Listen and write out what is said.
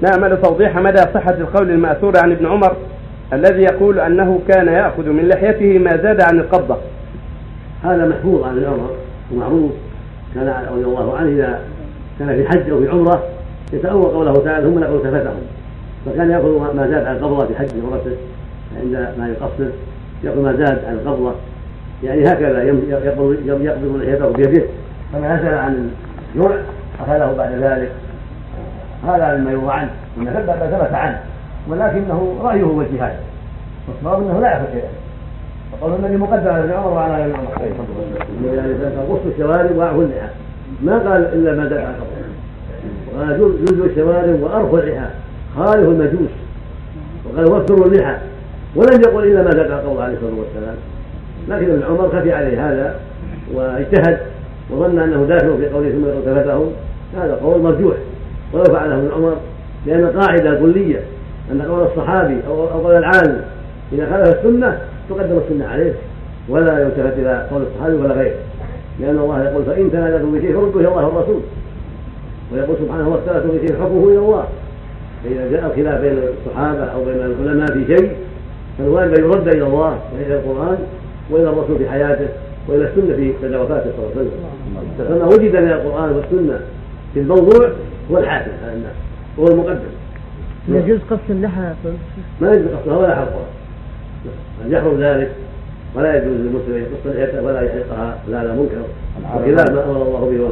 نأمل توضيح مدى صحة القول المأثور عن ابن عمر الذي يقول أنه كان يأخذ من لحيته ما زاد عن القبضة. هذا محفوظ عن ابن عمر ومعروف. كان رضي الله عنه إذا كان في حج أو في عمرة يتأول قوله تعالى ثم نقول التفتهم فكان يأخذ ما زاد عن القبضة في حج عمرته عند ما يقصر. يأخذ ما زاد عن القبضة. يعني هكذا يقبض يقبض لحيته بيده. فما نزل عن النوع أخذه بعد ذلك. هذا مما يروى عنه ان ثبت عنه ولكنه رأيه واجتهاده والصواب إنه لا ياخذ شيئا. وقول النبي مقدم على ابن عمر وعلى ابن عمر قص الشوارب واعفو اللحى ما قال إلا ما دعا وقال جوز الشوارب اللحى خالف المجوس. وقال وفروا اللحى ولم يقل إلا ما دعا قول عليه الصلاة والسلام. لكن ابن عمر خفي عليه هذا واجتهد وظن أنه داخل في قوله ثم التفته هذا قول مرجوح. ولو فعله ابن عمر لأن القاعده كلية أن قول الصحابي أو قول العالم إذا خالف السنة تقدم السنة عليه ولا يلتفت إلى قول الصحابي ولا غيره. لأن الله يقول فإن تنازعتم بشيء فردوا إلى الله والرسول. ويقول سبحانه واختلفتم بشيء حكمه إلى الله. فإذا جاء الخلاف بين الصحابة أو بين العلماء في شيء فالواجب أن يرد إلى الله وإلى القرآن وإلى الرسول في حياته وإلى السنة في وفاته صلى الله عليه وسلم. فما وجد من القرآن والسنة في الموضوع هو الحاكم على الناس هو المقدم. يجوز قص اللحى ما يجوز قصها ولا حلقها قد يحرم ذلك ولا يجوز للمسلم أن يقص لحيته ولا يحلقها لا لا منكر. وخلاف ما أمر الله به